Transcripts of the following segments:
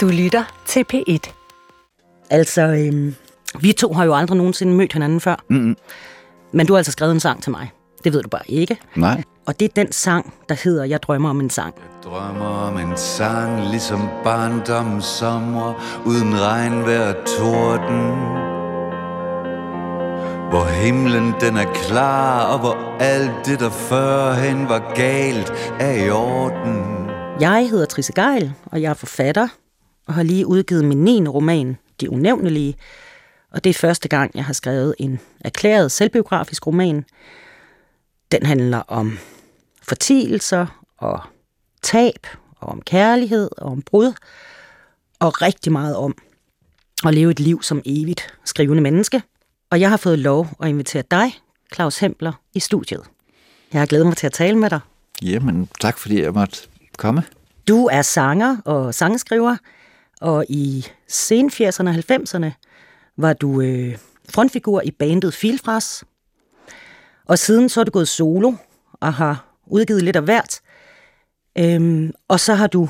Du lytter til P1. Altså, øhm, vi to har jo aldrig nogensinde mødt hinanden før. Mm-mm. Men du har altså skrevet en sang til mig. Det ved du bare ikke. Nej. Og det er den sang, der hedder Jeg drømmer om en sang. Drømmer om en sang, ligesom barndommens sommer, uden regn hver torden. Hvor himlen den er klar, og hvor alt det, der førhen var galt, er i orden. Jeg hedder Trisse Geil, og jeg er forfatter, og har lige udgivet min 9. roman, De Unævnelige. Og det er første gang, jeg har skrevet en erklæret selvbiografisk roman. Den handler om fortielser og tab, og om kærlighed og om brud, og rigtig meget om at leve et liv som evigt skrivende menneske. Og jeg har fået lov at invitere dig, Claus Hempler, i studiet. Jeg har glædet mig til at tale med dig. Jamen, tak fordi jeg måtte komme. Du er sanger og sangskriver, og i sen 80'erne og 90'erne var du øh, frontfigur i bandet Filfras. Og siden så er du gået solo og har udgivet lidt af hvert. Øhm, og så har du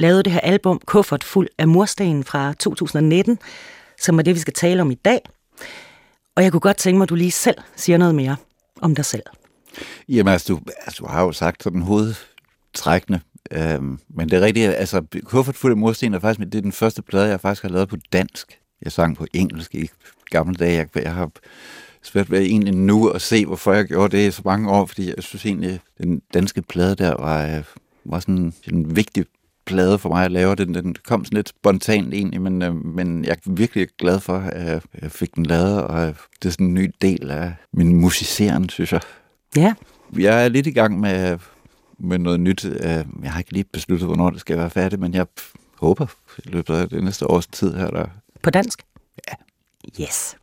lavet det her album Kuffert fuld af mursten fra 2019, som er det, vi skal tale om i dag. Og jeg kunne godt tænke mig, at du lige selv siger noget mere om dig selv. Jamen, altså, du, altså, du har jo sagt sådan hovedtrækkende, øhm, men det er rigtigt, altså, Kuffert fuld af mursten er faktisk, det er den første plade, jeg faktisk har lavet på dansk. Jeg sang på engelsk i gamle dage. Jeg, jeg har svært ved egentlig nu at se, hvorfor jeg gjorde det i så mange år, fordi jeg synes egentlig, den danske plade der var, var sådan en vigtig plade for mig at lave. Den, den kom sådan lidt spontant egentlig, men, øh, men jeg er virkelig glad for, at jeg fik den lavet, og det er sådan en ny del af min musiceren, synes jeg. Ja. Jeg er lidt i gang med, med noget nyt. Jeg har ikke lige besluttet, hvornår det skal være færdigt, men jeg håber i løbet af det næste års tid her, der... På dansk? Ja. Yes.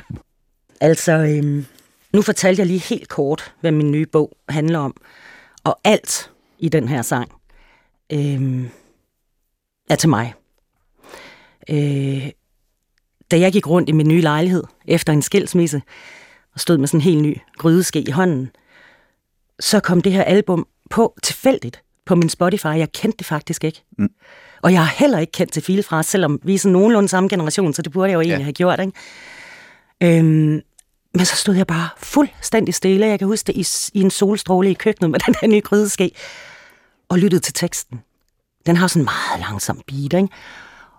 altså, øhm, nu fortalte jeg lige helt kort, hvad min nye bog handler om. Og alt i den her sang øhm, er til mig. Øh, da jeg gik rundt i min nye lejlighed efter en skilsmisse, og stod med sådan en helt ny grydeske i hånden, så kom det her album på tilfældigt på min Spotify. Jeg kendte det faktisk ikke. Mm. Og jeg har heller ikke kendt til File fra, selvom vi er sådan nogenlunde samme generation, så det burde jeg jo egentlig ja. have gjort. Ikke? Øhm, men så stod jeg bare fuldstændig stille. Jeg kan huske det i, i en solstråle i køkkenet med den her nye grydeske, og lyttede til teksten. Den har sådan en meget langsom beat, ikke?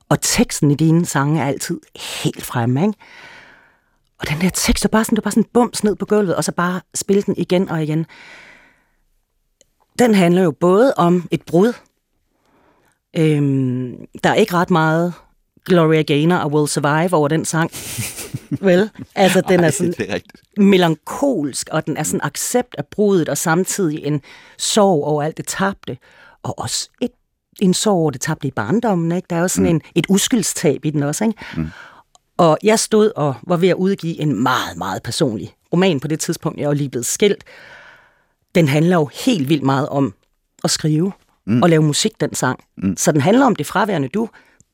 Og teksten i dine sange er altid helt fremme, ikke? Og den der tekst er bare sådan, er bare sådan bums ned på gulvet, og så bare spille den igen og igen. Den handler jo både om et brud. Øhm, der er ikke ret meget Gloria Gaynor og Will Survive over den sang. Vel? Altså, den er sådan er melankolsk, og den er sådan accept af brudet, og samtidig en sorg over alt det tabte. Og også et, en sorg over det tabte i barndommen, ikke? Der er jo sådan mm. en, et uskyldstab i den også, ikke? Mm. Og jeg stod og var ved at udgive en meget, meget personlig roman på det tidspunkt. Jeg var lige blevet skilt. Den handler jo helt vildt meget om at skrive mm. og lave musik, den sang. Mm. Så den handler om det fraværende du,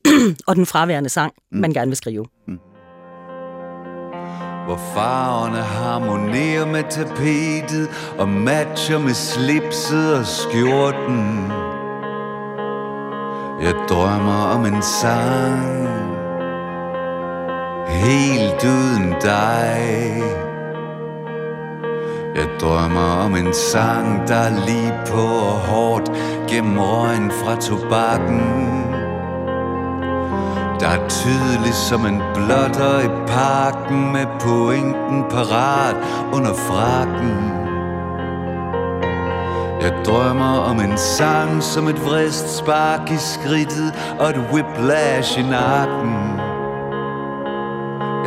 og den fraværende sang, mm. man gerne vil skrive. Mm. Hvor farverne harmonerer med tapetet Og matcher med slipset og skjorten Jeg drømmer om en sang Helt uden dig jeg drømmer om en sang, der er lige på og hårdt Gennem røgen fra tobakken. Der er tydelig som en blotter i parken Med pointen parat under frakken. Jeg drømmer om en sang som et vrist spark i skridtet Og et whiplash i nakken.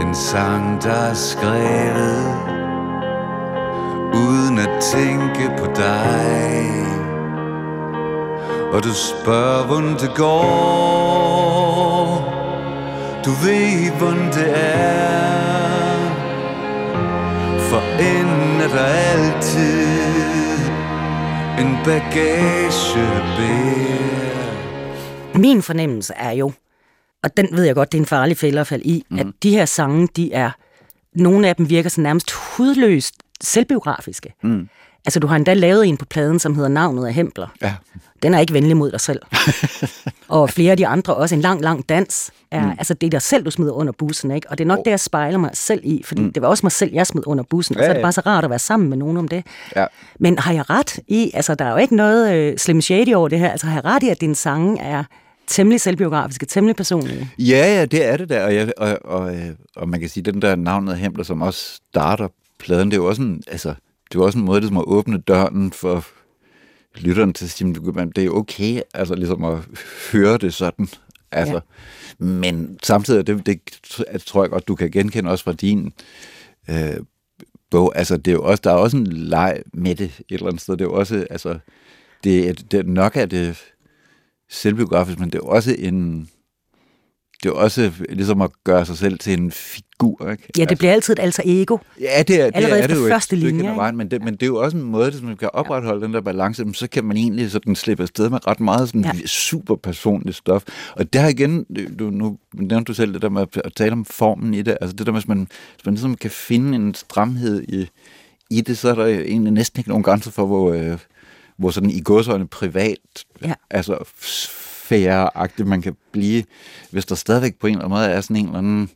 En sang der er skrevet at tænke på dig. Og du spørger hvordan det går. Du ved, hvordan det er. For enden er der altid En bagage bær Min fornemmelse er jo, og den ved jeg godt, det er en farlig fælde at falde i, mm. at de her sange, de er, nogle af dem virker så nærmest hudløst selvbiografiske. Mm. Altså, du har endda lavet en på pladen, som hedder Navnet af Hempler. Ja. den er ikke venlig mod dig selv. og flere af de andre også, en lang, lang dans, er, mm. altså det er dig selv, du smider under bussen, ikke? Og det er nok oh. det, jeg spejler mig selv i, fordi mm. det var også mig selv, jeg smed under bussen, ja, og så er det bare så rart at være sammen med nogen om det. Ja. Men har jeg ret i, altså der er jo ikke noget uh, Slim Shady over det her, altså har jeg ret i, at din sange er temmelig selvbiografiske, temmelig personlige. Ja, ja, det er det der, og, jeg, og, og, øh, og man kan sige, den der navnet Hemler, som også starter pladen, det er jo også en, altså, det er også en måde, det som at åbne døren for lytteren til at sige, det er okay, altså ligesom at høre det sådan. Altså, ja. Men samtidig, det, det tror jeg godt, du kan genkende også fra din øh, bog. Altså, det er jo også, der er også en leg med det et eller andet sted. Det er jo også, altså, det, det nok er det selvbiografisk, men det er også en, det er også ligesom at gøre sig selv til en figur. Ikke? Ja, det bliver altid et alter ego. Ja, det er, det Allerede er, det jo første et linje, vejen, men, det, men det er jo også en måde, hvis man kan opretholde ja. den der balance, så kan man egentlig sådan slippe afsted med ret meget sådan ja. super personligt stof. Og der igen, du, nu nævnte du selv det der med at tale om formen i det, altså det der med, at man, hvis man ligesom kan finde en stramhed i, i det, så er der egentlig næsten ikke nogen grænser for, hvor, øh, hvor sådan i godsøjne privat, ja. altså færre man kan blive, hvis der stadigvæk på en eller anden måde er sådan en eller anden,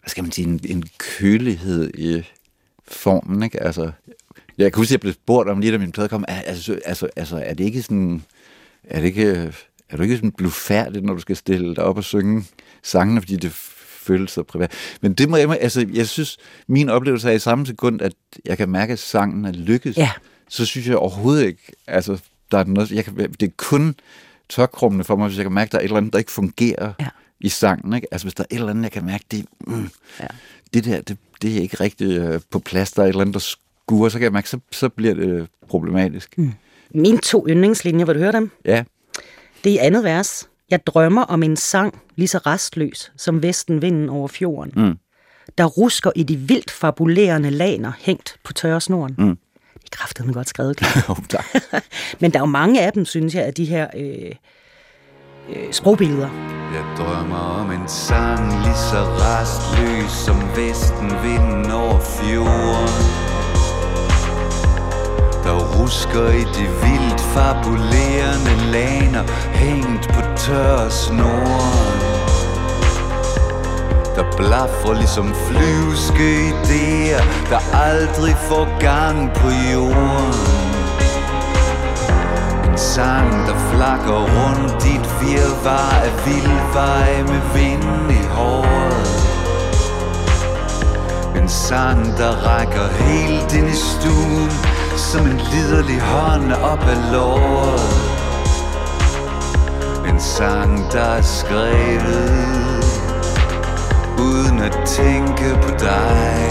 hvad skal man sige, en, en kølighed i formen, ikke? Altså, jeg kan huske, at jeg blev spurgt om lige da min plade kom, altså, altså, altså er det ikke sådan, er det ikke, er du ikke sådan blufærdigt, når du skal stille dig op og synge sangene, fordi det føles så privat. Men det må jeg, altså, jeg synes, min oplevelse er i samme sekund, at jeg kan mærke, at sangen er lykkes. Ja. Så synes jeg overhovedet ikke, altså, der er noget, jeg kan, det er kun tørkrummende for mig, hvis jeg kan mærke, at der er et eller andet, der ikke fungerer ja. i sangen. Ikke? Altså hvis der er et eller andet, jeg kan mærke, det, mm, ja. det der, det, det er ikke rigtig øh, på plads, der er et eller andet, der skuer, så kan jeg mærke, så, så bliver det problematisk. Mm. Mine to yndlingslinjer, vil du høre dem? Ja. Det er andet vers. Jeg drømmer om en sang lige så restløs som vesten vinden over fjorden. Mm. Der rusker i de vildt fabulerende laner hængt på tørresnoren. Mm kraftedeme godt skrevet. jo, tak. Men der er jo mange af dem, synes jeg, af de her øh, øh, sprogbilleder. Jeg drømmer om en sang lige så restløs som vesten vinden over fjorden. Der rusker i de vildt fabulerende laner, hængt på tør snoren. Der blaffer ligesom flyvske idéer Der aldrig får gang på jorden. En sang, der flakker rundt dit virvar af vildveje med vind i håret. En sang, der rækker helt ind i stuen Som en liderlig hånd op ad låret. En sang, der er skrevet uden at tænke på dig.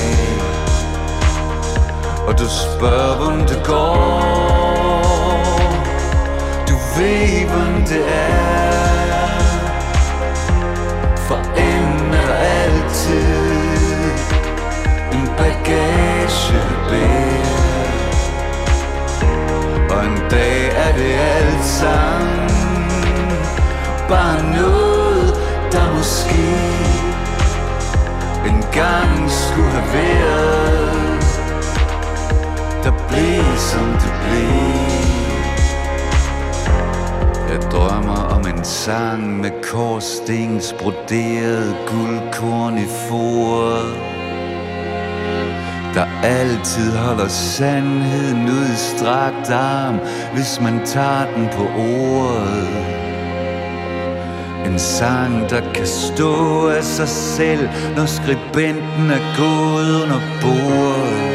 Og du spørger, hvordan det går. Du ved, hvordan det er. For enden er der altid En bagage Og en dag er det alt sammen Bare noget, engang skulle have været Der blev som det blev Jeg drømmer om en sang med korsstens broderet guldkorn i foret der altid holder sandheden ud i strakt arm, hvis man tager den på ordet. En sang, der kan stå af sig selv, når skribenten er gået under bordet.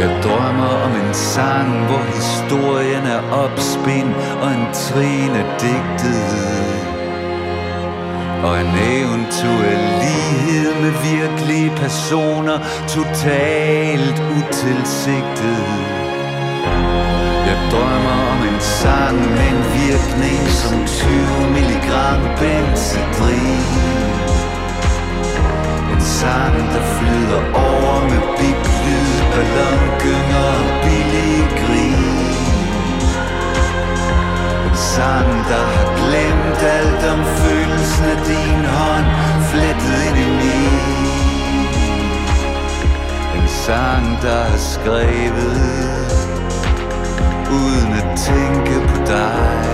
Jeg drømmer om en sang, hvor historien er opspind og en trin er digtet. Og en eventuel lighed med virkelige personer, totalt utilsigtet. Jeg drømmer om en sang med en virkning som 20 milligram benzedrin. En sang, der flyder over med biblyd, ballongynger og billige grin. En sang, der har glemt alt om følelsen af din hånd Flettet ind i min. Sang, der er skrevet uden at tænke på dig.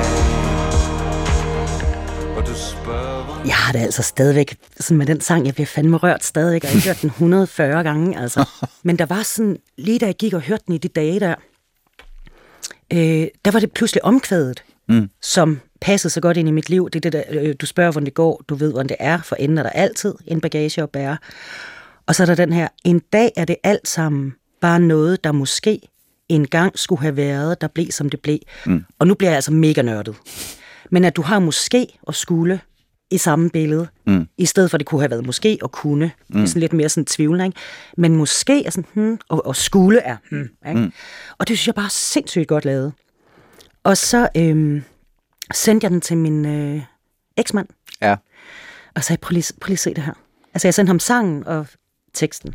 Og du spørger, Jeg har det altså stadigvæk, sådan med den sang, jeg bliver fandme rørt stadigvæk, og jeg har hørt den 140 gange, altså. Men der var sådan, lige da jeg gik og hørte den i de dage der, øh, der var det pludselig omkvædet, mm. som passede så godt ind i mit liv. Det er det der, øh, du spørger, hvordan det går, du ved, hvordan det er, for enden er der altid en bagage at bære. Og så er der den her, en dag er det alt sammen bare noget, der måske engang skulle have været, der blev, som det blev. Mm. Og nu bliver jeg altså mega nørdet. Men at du har måske og skulle i samme billede, mm. i stedet for at det kunne have været måske og kunne. Mm. Det er sådan lidt mere sådan tvivlende, ikke? Men måske er sådan, hmm, og, og skulle er, hmm, ikke? Mm. Og det synes jeg bare er sindssygt godt lavet. Og så øhm, sendte jeg den til min øh, eksmand, Ja. og sagde, prøv lige, prøv lige se det her. Altså, jeg sendte ham sangen og teksten.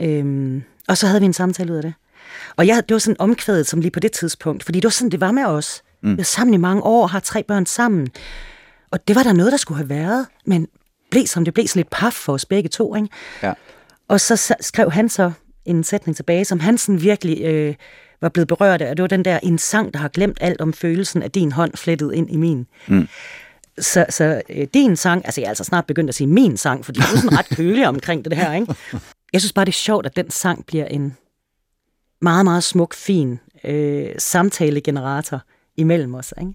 Øhm, og så havde vi en samtale ud af det. Og jeg, det var sådan omkvædet, som lige på det tidspunkt, fordi det var sådan, det var med os. Mm. Vi var sammen i mange år, har tre børn sammen. Og det var der noget, der skulle have været, men blev som det blev sådan lidt paf for os begge to, ikke? Ja. Og så skrev han så en sætning tilbage, som han sådan virkelig øh, var blevet berørt af, det var den der, en sang, der har glemt alt om følelsen af din hånd flettet ind i min. Mm. Så, så øh, din sang, altså jeg er altså snart begyndt at sige min sang, fordi du er sådan ret kølig omkring det her, ikke? Jeg synes bare, det er sjovt, at den sang bliver en meget, meget smuk, fin øh, samtalegenerator imellem os, ikke?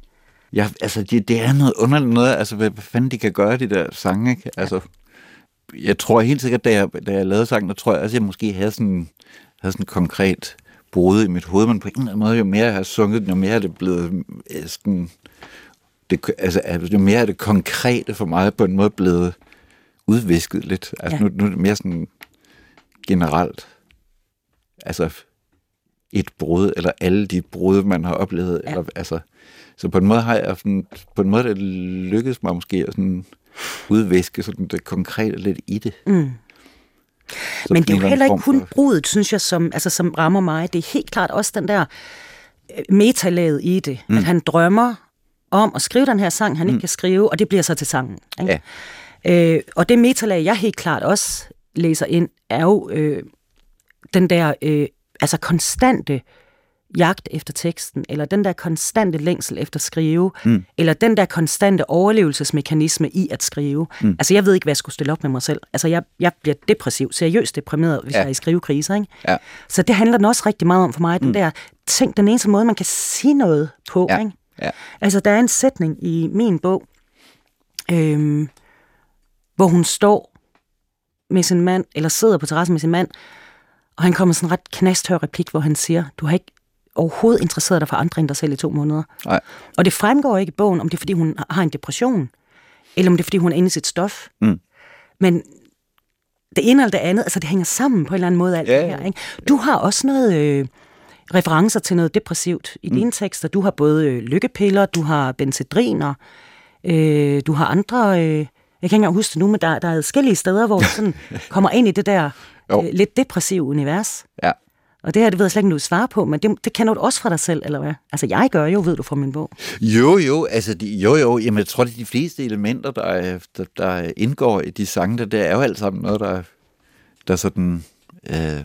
Ja, altså, det, det er noget underligt noget, altså, hvad, hvad fanden de kan gøre, de der sange, ikke? Altså, jeg tror helt sikkert, da jeg, da jeg lavede sangen, der tror jeg også, jeg måske havde sådan, havde sådan konkret brud i mit hoved, men på en eller anden måde, jo mere jeg har sunget den, jo mere er det blevet øh, sådan, det, altså, jo mere er det konkrete for mig på en måde blevet udvisket lidt. Altså, Ja. nu, nu er det mere sådan generelt, altså, et brud, eller alle de brud, man har oplevet, Ja. eller, altså, så på en måde har jeg sådan, på en måde det lykkedes mig måske at sådan udviske sådan det konkrete lidt i det. Mm. Så Men det er jo eller heller ikke kun for- brudet, synes jeg, som, altså, som rammer mig. Det er helt klart også den der øh, metalaget i det. Mm. At han drømmer om at skrive den her sang, han mm. ikke kan skrive, og det bliver så til sangen. Ikke? Ja. Øh, og det metalag, jeg helt klart også læser ind, er jo øh, den der øh, altså konstante jagt efter teksten, eller den der konstante længsel efter at skrive, mm. eller den der konstante overlevelsesmekanisme i at skrive. Mm. Altså, jeg ved ikke, hvad jeg skulle stille op med mig selv. Altså, jeg, jeg bliver depressiv, seriøst deprimeret, hvis ja. Jeg er i skrivekriser, ikke? Ja. Så det handler den også rigtig meget om for mig, den der ting, den eneste måde, man kan sige noget på, Ja. ikke? Ja. Altså, der er en sætning i min bog, øhm, hvor hun står med sin mand, eller sidder på terrassen med sin mand, og han kommer med sådan en ret knasthør replik, hvor han siger, du har ikke overhovedet interesseret dig for andre end dig selv i to måneder. Nej. Og det fremgår ikke i bogen, om det er, fordi hun har en depression, eller om det er, fordi hun er inde i sit stof. Mm. Men det ene eller det andet, altså det hænger sammen på en eller anden måde, alt Ja, det her. Ikke? Du har også noget øh, referencer til noget depressivt i mm. dine tekster. Du har både øh, lykkepiller, du har benzedriner, øh, du har andre... Øh, jeg kan ikke engang huske det nu, men der, der er forskellige steder, hvor du sådan kommer ind i det der øh, lidt depressive univers. Ja. Og det her, det ved jeg slet ikke, om du vil svare på, men det, det kender du også fra dig selv, eller hvad? Altså, jeg gør jo, ved du, fra min bog. Jo, jo, altså, de, jo, jo, jamen, jeg tror, at de fleste elementer, der, er- der, der indgår i de sange, der, det er jo alt sammen noget, der, der sådan, øh,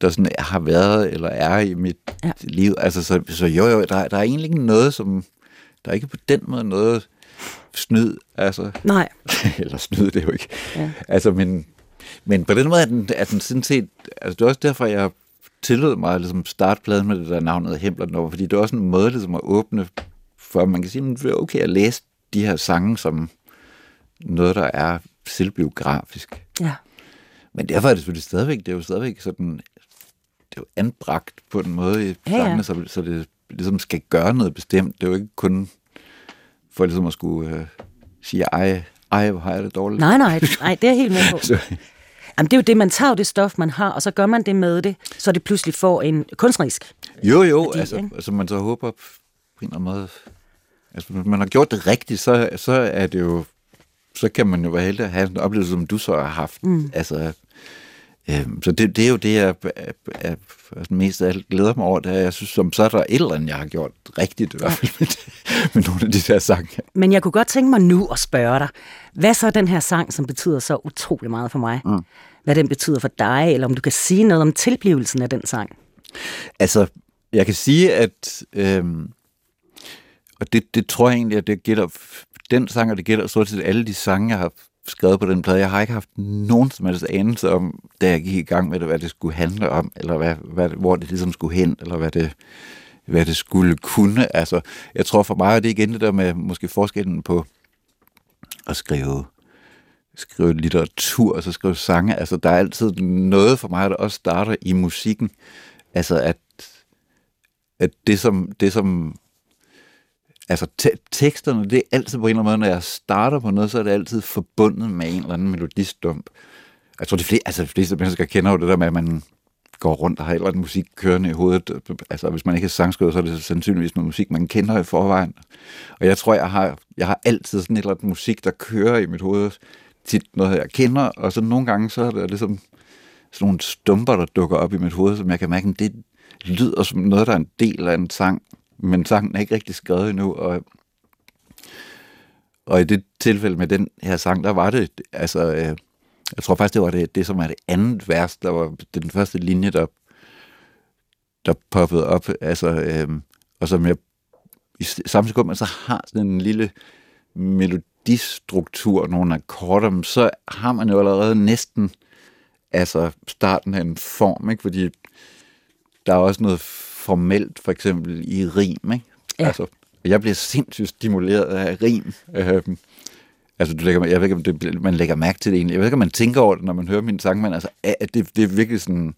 der sådan har været eller er i mit ja. liv. Altså, så, så jo, jo, der, der er egentlig ikke noget, som, der er ikke på den måde noget snyd, altså, Nej. eller snyd, det er jo ikke. Ja. Altså, men, men på den måde er den, er den sådan set, altså det er også derfor, jeg tillod mig at ligesom starte pladen med det der navnet Himler fordi det er også en måde ligesom at åbne for, man kan sige, at det er okay at læse de her sange som noget, der er selvbiografisk. Ja. Men derfor er det selvfølgelig stadigvæk, det er jo stadigvæk sådan, det er jo anbragt på en måde i ja, ja. sangene, så, så det ligesom skal gøre noget bestemt. Det er jo ikke kun for ligesom at skulle øh, sige, ej, ej, hvor har jeg det dårligt. Nej, nej, nej, det er helt med på. Så, Jamen, det er jo det, man tager jo det stof, man har, og så gør man det med det, så det pludselig får en kunstnerisk. Jo, jo, Fordi, altså, ikke? altså man så håber på en eller anden måde, altså hvis man har gjort det rigtigt, så, så er det jo, så kan man jo være heldig at have en oplevelse, som du så har haft. Mm. Altså, så det, det er jo det, jeg er, er, er mest af alt glæder mig over, det er, jeg synes, som så er der et eller andet, jeg har gjort rigtigt, i hvert fald med, med nogle af de der sange. Men jeg kunne godt tænke mig nu at spørge dig, hvad så den her sang, som betyder så utrolig meget for mig? Mm. Hvad den betyder for dig, eller om du kan sige noget om tilblivelsen af den sang? Altså, Jeg kan sige, at øhm, og det, det tror jeg egentlig, at det gælder den sang, og det gælder stort set alle de sange, jeg har skrevet på den plade. Jeg har ikke haft nogen som helst anelse om, da jeg gik i gang med det, hvad det skulle handle om, eller hvad, hvad, hvor det ligesom skulle hen, eller hvad det, hvad det skulle kunne. Altså, jeg tror for mig, at det igen det der med måske forskellen på at skrive skrive litteratur, og så skrive sange. Altså, der er altid noget for mig, der også starter i musikken. Altså, at, at det, som, det, som altså te- teksterne, det er altid på en eller anden måde, når jeg starter på noget, så er det altid forbundet med en eller anden melodistump. Jeg tror, de fleste, altså, de fleste mennesker kender jo det der med, at man går rundt og har et eller andet musik kørende i hovedet. Altså, hvis man ikke er sangskriver, så er det sandsynligvis noget musik, man kender i forvejen. Og jeg tror, jeg har, jeg har altid sådan et eller andet musik, der kører i mit hoved. Tit noget, jeg kender, og så nogle gange, så er det ligesom sådan nogle stumper, der dukker op i mit hoved, som jeg kan mærke, at det lyder som noget, der er en del af en sang, men sangen er ikke rigtig skrevet endnu, og, og i det tilfælde med den her sang, der var det, altså, øh, jeg tror faktisk, det var det, det, som er det andet vers, der var den første linje, der, der poppede op, altså, øh, og som jeg i samme sekund, så har sådan en lille melodistruktur, nogle akkorder, så har man jo allerede næsten altså starten af en form, ikke? fordi der er også noget formelt, for eksempel i rim. Ikke? Ja. Altså, jeg bliver sindssygt stimuleret af rim. Øhm, altså, du lægger, jeg ved ikke, om det, man lægger mærke til det egentlig. Jeg ved ikke, om man tænker over det, når man hører min sang, men altså, at det, det er virkelig sådan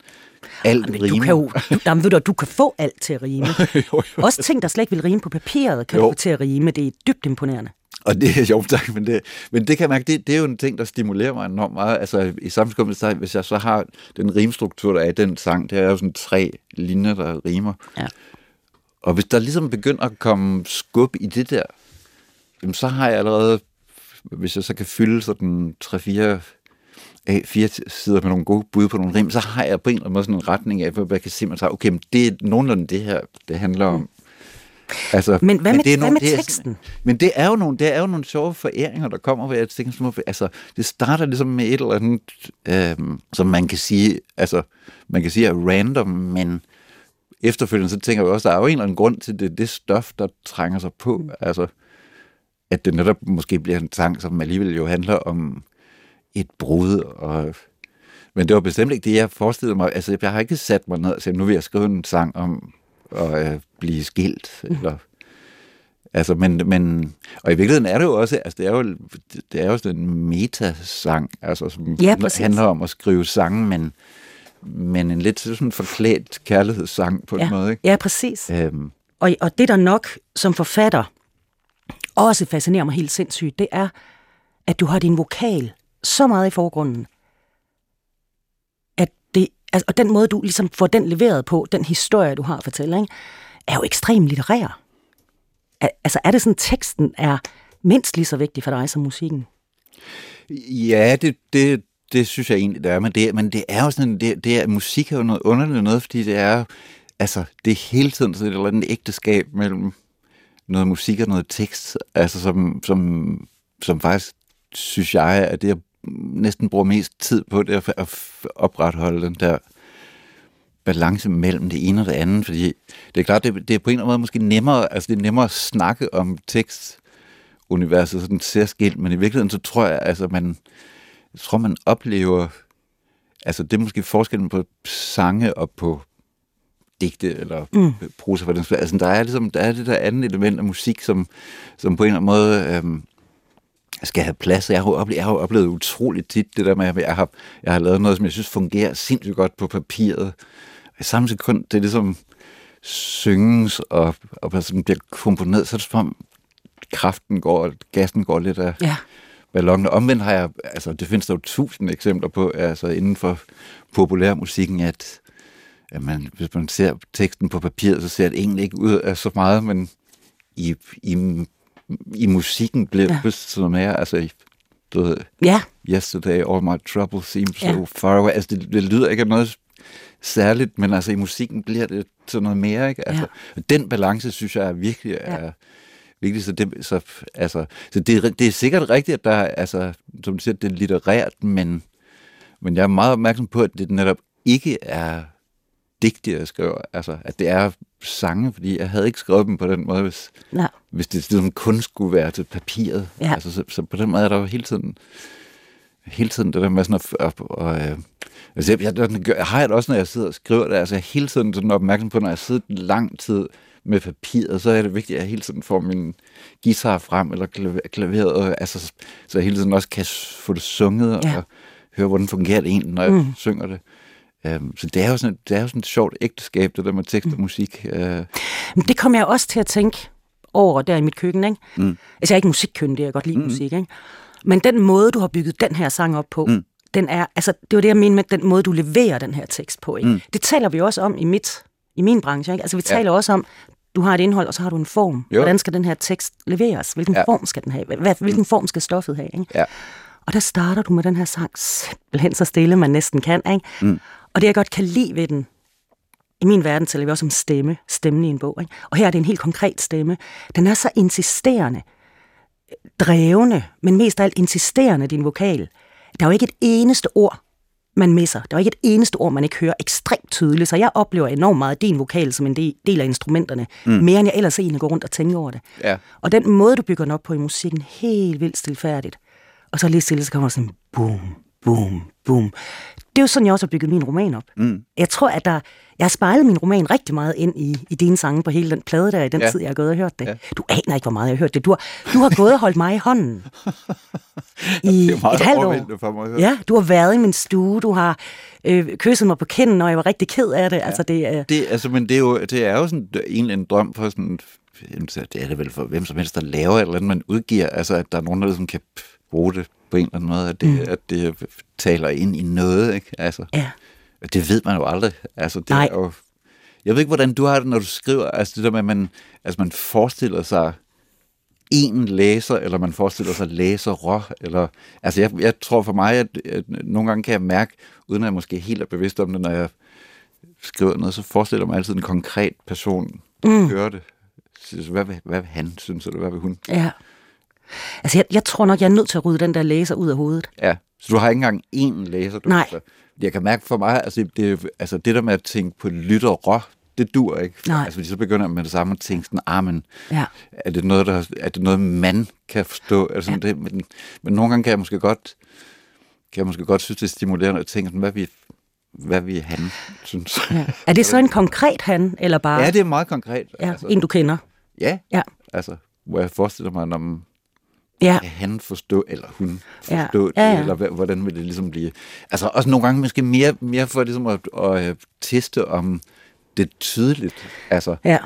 alt Jamen, rimer. Du kan jo, du, jamen, ved du, du kan få alt til at rime. jo, jo. Også ting, der slet ikke vil rime på papiret, kan jo. du få til at rime. Det er dybt imponerende. Og det er sjovt, tak, men det, men det kan jeg mærke, det, det er jo en ting, der stimulerer mig enormt meget. Altså i sammenskab hvis jeg så har den rimstruktur, der er i den sang, det er jo sådan tre linjer, der rimer. Ja. Og hvis der ligesom begynder at komme skub i det der, jamen, så har jeg allerede, hvis jeg så kan fylde sådan tre-fire fire sider med nogle gode bud på nogle rim, så har jeg på en eller anden måde sådan en retning af, hvor jeg kan se, at okay, men det er nogenlunde det her, det handler om. Altså, men hvad med, men det er hvad nogle, med teksten? Det er, men det er, jo nogle, det er jo nogle sjove foræringer, der kommer, hvor jeg tænker, som, altså, det starter ligesom med et eller andet, øh, som man kan sige, altså, man kan sige er random, men efterfølgende så tænker jeg også, der er jo en eller anden grund til det, det stof, der trænger sig på, mm. altså, at det netop måske bliver en sang, som alligevel jo handler om et brud, og men det var bestemt ikke det, jeg forestillede mig. Altså, jeg har ikke sat mig ned og sagt, nu vil jeg skrive en sang om at øh, blive skilt, eller Altså, men, men, og i virkeligheden er det jo også, altså det er jo, det er jo sådan en metasang, altså som ja, handler om at skrive sange, men, men en lidt sådan forklædt kærlighedssang på ja. en måde, ikke? Ja, præcis. Øhm. Og, og det der nok som forfatter også fascinerer mig helt sindssygt, det er, at du har din vokal så meget i forgrunden, altså, og den måde, du ligesom får den leveret på, den historie, du har at fortælle, ikke, er jo ekstremt litterær. Altså er det sådan, teksten er mindst lige så vigtig for dig som musikken? Ja, det, det, det synes jeg egentlig, det er. Men det, men det er jo sådan, det, det er, musik er jo noget underligt noget, fordi det er, altså, det er hele tiden sådan et eller andet ægteskab mellem noget musik og noget tekst, altså som, som, som faktisk, synes jeg, at det, jeg næsten bruger mest tid på, det at opretholde den der balance mellem det ene og det andet, fordi det er klart, det, det er på en eller anden måde måske nemmere, altså det er nemmere at snakke om tekstuniverset sådan særskilt, men i virkeligheden så tror jeg, altså man, jeg tror man oplever, altså det er måske forskellen på sange og på digte eller mm. prosa for den altså der er ligesom, der er det der andet element af musik, som, som på en eller anden måde øhm, skal have plads. Jeg har, oplevet, jeg har oplevet utroligt tit det der med, at jeg har, jeg har lavet noget, som jeg synes fungerer sindssygt godt på papiret, i samme sekund, det er ligesom synges og, og sådan bliver komponeret, så er det som om kraften går, gassen går lidt af ja. ballonen. Omvendt har jeg, altså det findes der jo tusind eksempler på, altså inden for populærmusikken, at, at man, hvis man ser teksten på papiret, så ser det egentlig ikke ud af så meget, men i, i, i musikken bliver det ja. noget mere, altså du ved, ja. Yesterday, all my troubles seem so ja. far away. Altså, det, det lyder ikke af noget særligt, men altså i musikken bliver det sådan noget mere, ikke? Altså, ja. Den balance, synes jeg er virkelig er, ja. virkelig, så det, så, altså, så det, det er sikkert rigtigt, at der altså, som du siger, det er litterært, men, men jeg er meget opmærksom på, at det netop ikke er digte, jeg skriver. Altså, at det er sange, fordi jeg havde ikke skrevet dem på den måde, hvis, Ja. hvis det ligesom kun skulle være til papiret. Ja. Altså, så, så på den måde er der jo hele tiden, hele tiden det der med sådan at... at, at, at altså, jeg, jeg, jeg, jeg har det også, når jeg sidder og skriver det. Altså, jeg er hele tiden sådan opmærksom på, når jeg sidder lang tid med papiret, så er det vigtigt, at jeg hele tiden får min guitar frem, eller klaver- klaveret, og, altså, så jeg hele tiden også kan få det sunget, Ja. og høre, hvordan fungerer det egentlig, når jeg mm. synger det. Um, så det er, jo sådan, det er jo sådan et sjovt ægteskab, det der med tekst og musik. Uh, Men det kom jeg også til at tænke over der i mit køkken, ikke? Mm. Altså, jeg er ikke musikkyndig, jeg kan godt lide mm. musik, ikke? Men den måde, du har bygget den her sang op på, mm. den er, altså, det var det, jeg mener med den måde, du leverer den her tekst på, ikke? Mm. Det taler vi også om i mit, i min branche, ikke? Altså, vi taler også om, du har et indhold, og så har du en form. Jo. Hvordan skal den her tekst leveres? Hvilken Ja. form skal den have? Hvilken form skal stoffet have, ikke? ja. Og der starter du med den her sang, simpelthen så stille, man næsten kan. Ikke? Mm. Og det, jeg godt kan lide ved den, i min verden taler vi også om stemme, stemmen i en bog. Ikke? Og her er det en helt konkret stemme. Den er så insisterende, drevende, men mest af alt insisterende, din vokal. Der er jo ikke et eneste ord, man misser. Der er jo ikke et eneste ord, man ikke hører ekstremt tydeligt. Så jeg oplever enormt meget din vokal som en del af instrumenterne. Mm. Mere end jeg ellers egentlig går rundt og tænker over det. Ja. Og den måde, du bygger den op på i musikken, helt vildt stilfærdigt. Og så lige stille, så kommer sådan boom, boom, boom. Det er jo sådan, jeg også har bygget min roman op. Mm. Jeg tror, at der, jeg har spejlet min roman rigtig meget ind i, i dine sange på hele den plade der, i den Ja. tid, jeg har gået og hørt det. Ja. Du aner ikke, hvor meget jeg har hørt det. Du har, du har gået og holdt mig i hånden i Det er et halvt år. for mig. Ja, du har været i min stue, du har øh, kysset mig på kinden, når jeg var rigtig ked af det. Ja. Altså, det er... Det, altså, men det er jo, det er jo sådan egentlig en drøm for sådan, det er det vel for hvem som helst, der laver et eller andet, man udgiver, altså at der er nogen, der ligesom kan bruge det på en eller anden måde, at det, mm. at det taler ind i noget, ikke? Altså, Ja. det ved man jo aldrig. Altså, det Nej. Er jo, jeg ved ikke, hvordan du har det, når du skriver, altså det der med, at man, altså, man forestiller sig en læser, eller man forestiller sig læsere, eller, altså jeg, jeg tror for mig, at, at nogle gange kan jeg mærke, uden at jeg måske helt er bevidst om det, når jeg skriver noget, så forestiller jeg mig altid en konkret person, der mm. hører det. Hvad vil, hvad vil han synes, eller hvad vil hun? ja. Altså, jeg, jeg tror nok, jeg er nødt til at rydde den der læser ud af hovedet. Ja, så du har ikke engang én læser. Du, Nej. Altså, jeg kan mærke for mig, altså det, altså det der med at tænke på lyttere, det dur ikke. Nej. Altså fordi så begynder jeg med det samme at tænke sådan, ah, men Ja. er det noget, der, er det noget man kan forstå? Altså, ja. det, men, men nogle gange kan jeg måske godt, kan jeg måske godt synes, det er stimulerende at tænke, sådan, hvad vi, hvad vi han synes. Ja. Er det så en konkret han, eller bare ja, det er meget konkret. ja, altså, en, du kender? ja, Ja. altså, hvor jeg forestiller mig, om Ja, kan han forstå, eller hun Ja. forstå Ja, det, ja. eller hva- hvordan vil det ligesom blive? Altså også nogle gange måske mere, mere for ligesom at, at, øh, teste, om det tydeligt. Altså, ja.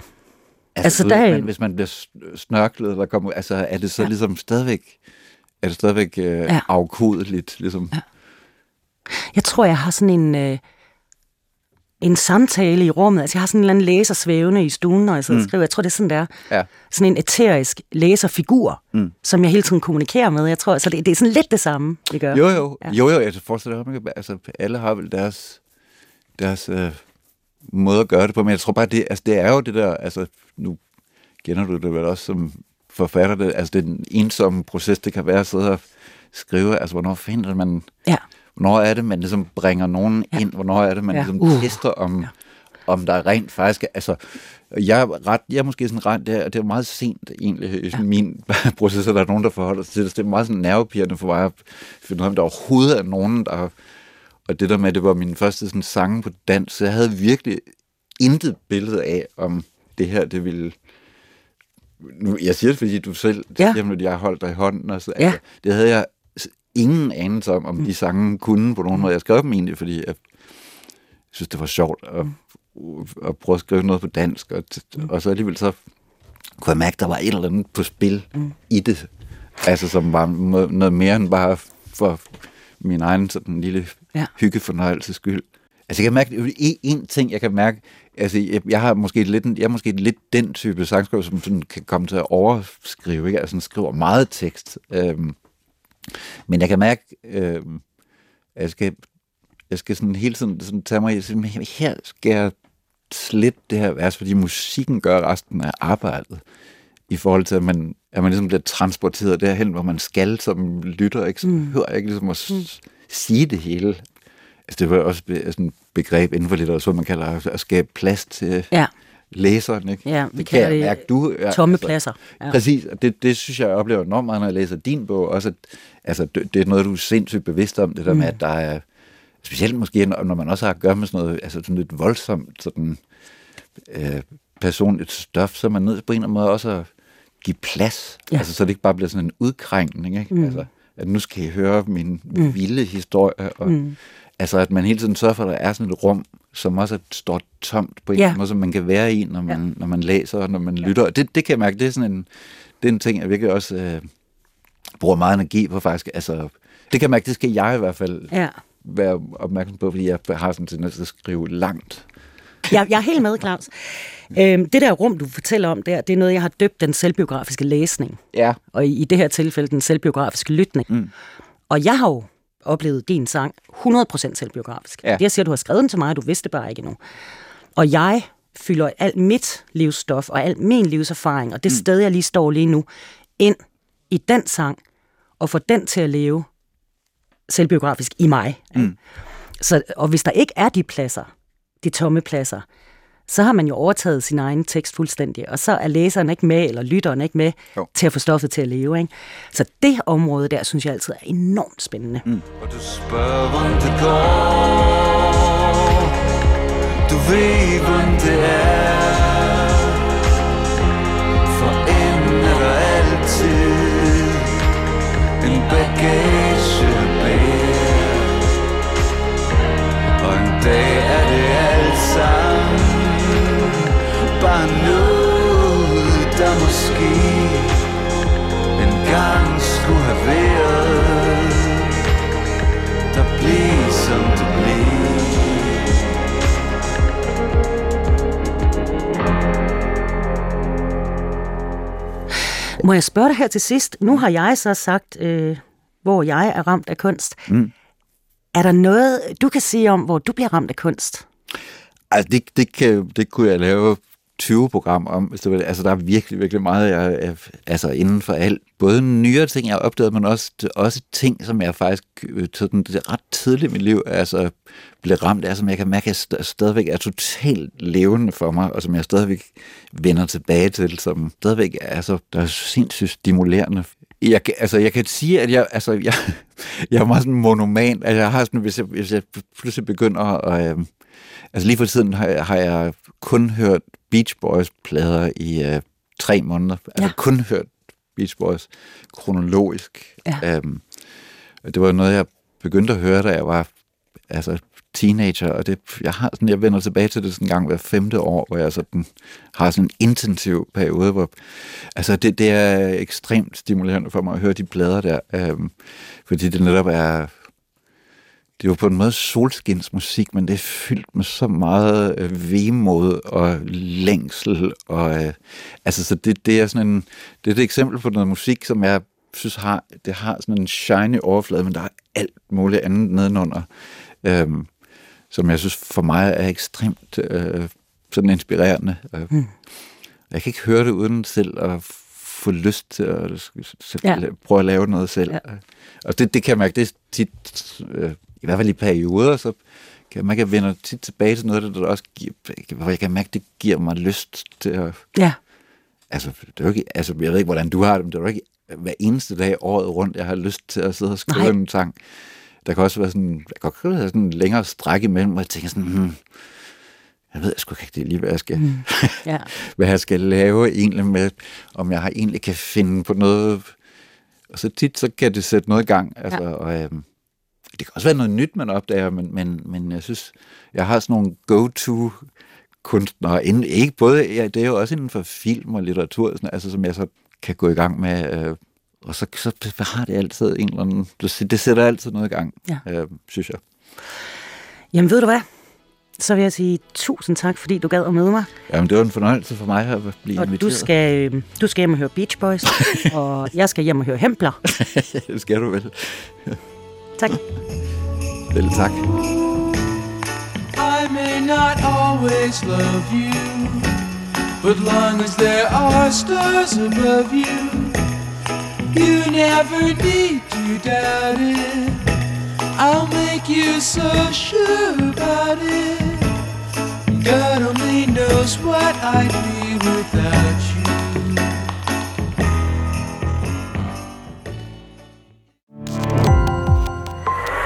altså, Altså, der er- man, hvis man bliver snørklet, eller kommer, altså er det så ja. ligesom stadigvæk, er det stadigvæk øh, ja. Ja. afkodeligt, ligesom? Ja. Jeg tror, jeg har sådan en, øh, en samtale i rummet. Altså, jeg har sådan en eller anden læser svævende i stuen, når jeg sidder mm. og skriver. Jeg tror, det er sådan, der. Ja. Sådan en eterisk læserfigur, mm. som jeg hele tiden kommunikerer med. Jeg tror, så det, det er sådan lidt det samme, vi gør. Jo, jo, Ja. jo, jo, jeg forestiller mig, at altså, alle har vel deres, deres øh, måde at gøre det på, men jeg tror bare, det, altså, det er jo det der, altså, nu kender du det vel også som forfatter, det, altså den ensomme proces, det kan være at sidde og skrive, altså hvornår finder man, Ja. Hvornår er det, man ligesom bringer nogen ja. ind, hvornår er det, man Ja. ligesom Uh. tester, om, ja. om der rent faktisk, altså, jeg er, ret, jeg er måske sådan ret, det er, det er meget sent egentlig i ja. min proces, at der er nogen, der forholder sig til det. Det er meget sådan nervepirrende for mig at finde ud af, om der overhovedet er nogen, der og det der med, at det var min første sådan, sange på dans, så jeg havde virkelig intet billede af, om det her, det ville... Nu, jeg siger det, fordi du selv Ja. at jeg holdt dig i hånden. Og så, Ja. altså, det havde jeg ingen anelse om, om mm. de sange kunne på nogen måde. Jeg skrev dem egentlig, fordi jeg synes, det var sjovt at, at prøve at skrive noget på dansk. Og, og så alligevel så kunne jeg mærke, at der var et eller andet på spil mm. i det. Altså, som var noget mere end bare for min egen sådan lille Ja. ja. hyggefornøjelse skyld. Altså, jeg kan mærke, en, en ting, jeg kan mærke, altså, jeg, jeg har måske lidt, jeg er måske lidt den type sangskriver, som sådan kan komme til at overskrive, ikke? Altså, sådan skriver meget tekst. Øhm, men jeg kan mærke, øhm, at jeg skal, jeg skal sådan hele tiden sådan tage mig i, sådan, her skal jeg slette det her vers, fordi musikken gør resten af arbejdet i forhold til, at man, at man ligesom bliver transporteret derhen, hvor man skal som lytter, ikke? Så mm. hører ikke ligesom at s- sige det hele. Altså, det var også sådan begreb inden for litteratur, man kalder at skabe plads til Ja, læseren. Ikke? ja vi kan jeg det mærke, du... Ja, tomme altså, pladser. Ja. Præcis, og det, det synes jeg, jeg oplever enormt meget, når jeg læser din bog. Også altså, det, det er noget, du er sindssygt bevidst om, det der mm. med, at der er... Specielt måske, når når man også har at gøre med sådan noget, altså sådan lidt voldsomt, sådan øh, personligt stof, så er man nødt på en eller anden måde også at give plads. Ja. Altså, så det ikke bare bliver sådan en udkrænkning, ikke? Mm. Altså, at nu skal I høre min mm. vilde historie, og mm. Altså, at man hele tiden sørger for, at der er sådan et rum, som også står tomt på en Ja. måde, som man kan være i, når man, ja. når man læser og når man ja. lytter. Det, det kan jeg mærke, det er sådan en, det er en ting, jeg virkelig også øh, bruger meget energi på faktisk. Altså, det kan jeg mærke, det skal jeg i hvert fald Ja. være opmærksom på, fordi jeg har sådan en at skrive langt. Jeg, jeg er helt med, Claus. Øhm, det der rum, du fortæller om der, det er noget, jeg har døbt den selvbiografiske læsning. Ja. Og i, i det her tilfælde den selvbiografiske lytning. Mm. Og jeg har jo oplevet din sang 100% selvbiografisk. Ja. Det jeg siger, du har skrevet den til mig, du vidste det bare ikke endnu. Og jeg fylder alt mit livsstof og alt min livserfaring, og det mm. sted, jeg lige står lige nu, ind i den sang, og får den til at leve selvbiografisk i mig. Mm. Så, og hvis der ikke er de pladser, de tomme pladser, så har man jo overtaget sin egen tekst fuldstændig, og så er læseren ikke med, eller lytteren ikke med, Jo. til at få stoffet til at leve. Ikke? Så det område der, synes jeg altid er enormt spændende. Mm. Og du spørger, hvordan det går Du ved, hvordan det er For enden er der altid En bagage Bare noget, der måske engang skulle have været Der blev som det blev Må jeg spørge dig her til sidst? Nu har jeg så sagt, øh, hvor jeg er ramt af kunst. Mm. Er der noget, du kan sige om, hvor du bliver ramt af kunst? Altså, det, det, kan, det kunne jeg lave 20 program om. Hvis du vil. altså, der er virkelig, virkelig meget, jeg, jeg, altså inden for alt. Både nyere ting, jeg har opdaget, men også, også ting, som jeg faktisk øh, sådan, det er ret tidligt i mit liv altså, blev ramt af, som jeg kan mærke, at jeg stadigvæk er totalt levende for mig, og som jeg stadigvæk vender tilbage til, som stadigvæk er, altså, der er sindssygt stimulerende. Jeg, altså, jeg kan sige, at jeg, altså, jeg, jeg er meget sådan monoman. Altså, jeg har sådan, hvis jeg, hvis jeg pludselig begynder at... Øh, Altså lige for tiden har jeg, har jeg kun hørt Beach Boys plader i øh, tre måneder. Altså Ja. kun hørt Beach Boys kronologisk. Ja. Øhm, og det var noget, jeg begyndte at høre, da jeg var altså, teenager, og det, jeg har sådan, jeg vender tilbage til det sådan en gang hver femte år, hvor jeg sådan, har sådan en intensiv periode, hvor altså det, det er ekstremt stimulerende for mig at høre de plader der, øhm, fordi det netop er det jo på en måde solskinsmusik, men det er fyldt med så meget øh, vemod og længsel. Og, øh, altså, så det, det er sådan en, det er et eksempel på noget musik, som jeg synes har, det har sådan en shiny overflade, men der er alt muligt andet nedenunder, øhm, som jeg synes for mig er ekstremt øh, sådan inspirerende. Øh, Hmm. Jeg kan ikke høre det uden selv at få lyst til at selv, Ja. ja. prøve at lave noget selv. Ja. Og det, det kan jeg mærke, det er tit, øh, i hvert fald i perioder, så kan jeg at jeg vender tit tilbage til noget, der også giver, hvor jeg kan mærke, det giver mig lyst til at, Ja, altså, det er jo ikke, altså, jeg ved ikke, hvordan du har det, men det er jo ikke hver eneste dag året rundt, jeg har lyst til at sidde og skrive Nej. en sang. Der kan også være sådan, der kan også være sådan en længere stræk imellem, hvor jeg tænker sådan, hmm, jeg ved sgu ikke lige, hvad jeg skal, mm. ja. hvad jeg skal lave egentlig med, om jeg har egentlig kan finde på noget. Og så tit, så kan det sætte noget i gang. Altså, ja. og, øhm, det kan også være noget nyt, man opdager, men, men, men jeg synes, jeg har sådan nogle go-to kunstnere, inden, ikke både, ja, det er jo også inden for film og litteratur, sådan, altså, som jeg så kan gå i gang med, øh, og så, så har det altid en eller anden, det, det sætter altid noget i gang, Ja. øh, synes jeg. Jamen ved du hvad? Så vil jeg sige tusind tak, fordi du gad at møde mig. Jamen, det var en fornøjelse for mig at blive Og inviteret. du skal, øh, du skal hjem og høre Beach Boys, og jeg skal hjem og høre Hempler. det skal du vel. Tak. Vel, tak. I may not always love you, but long as there are stars above you, you never need to doubt it. I'll make you so sure about it. God only knows what I'd be without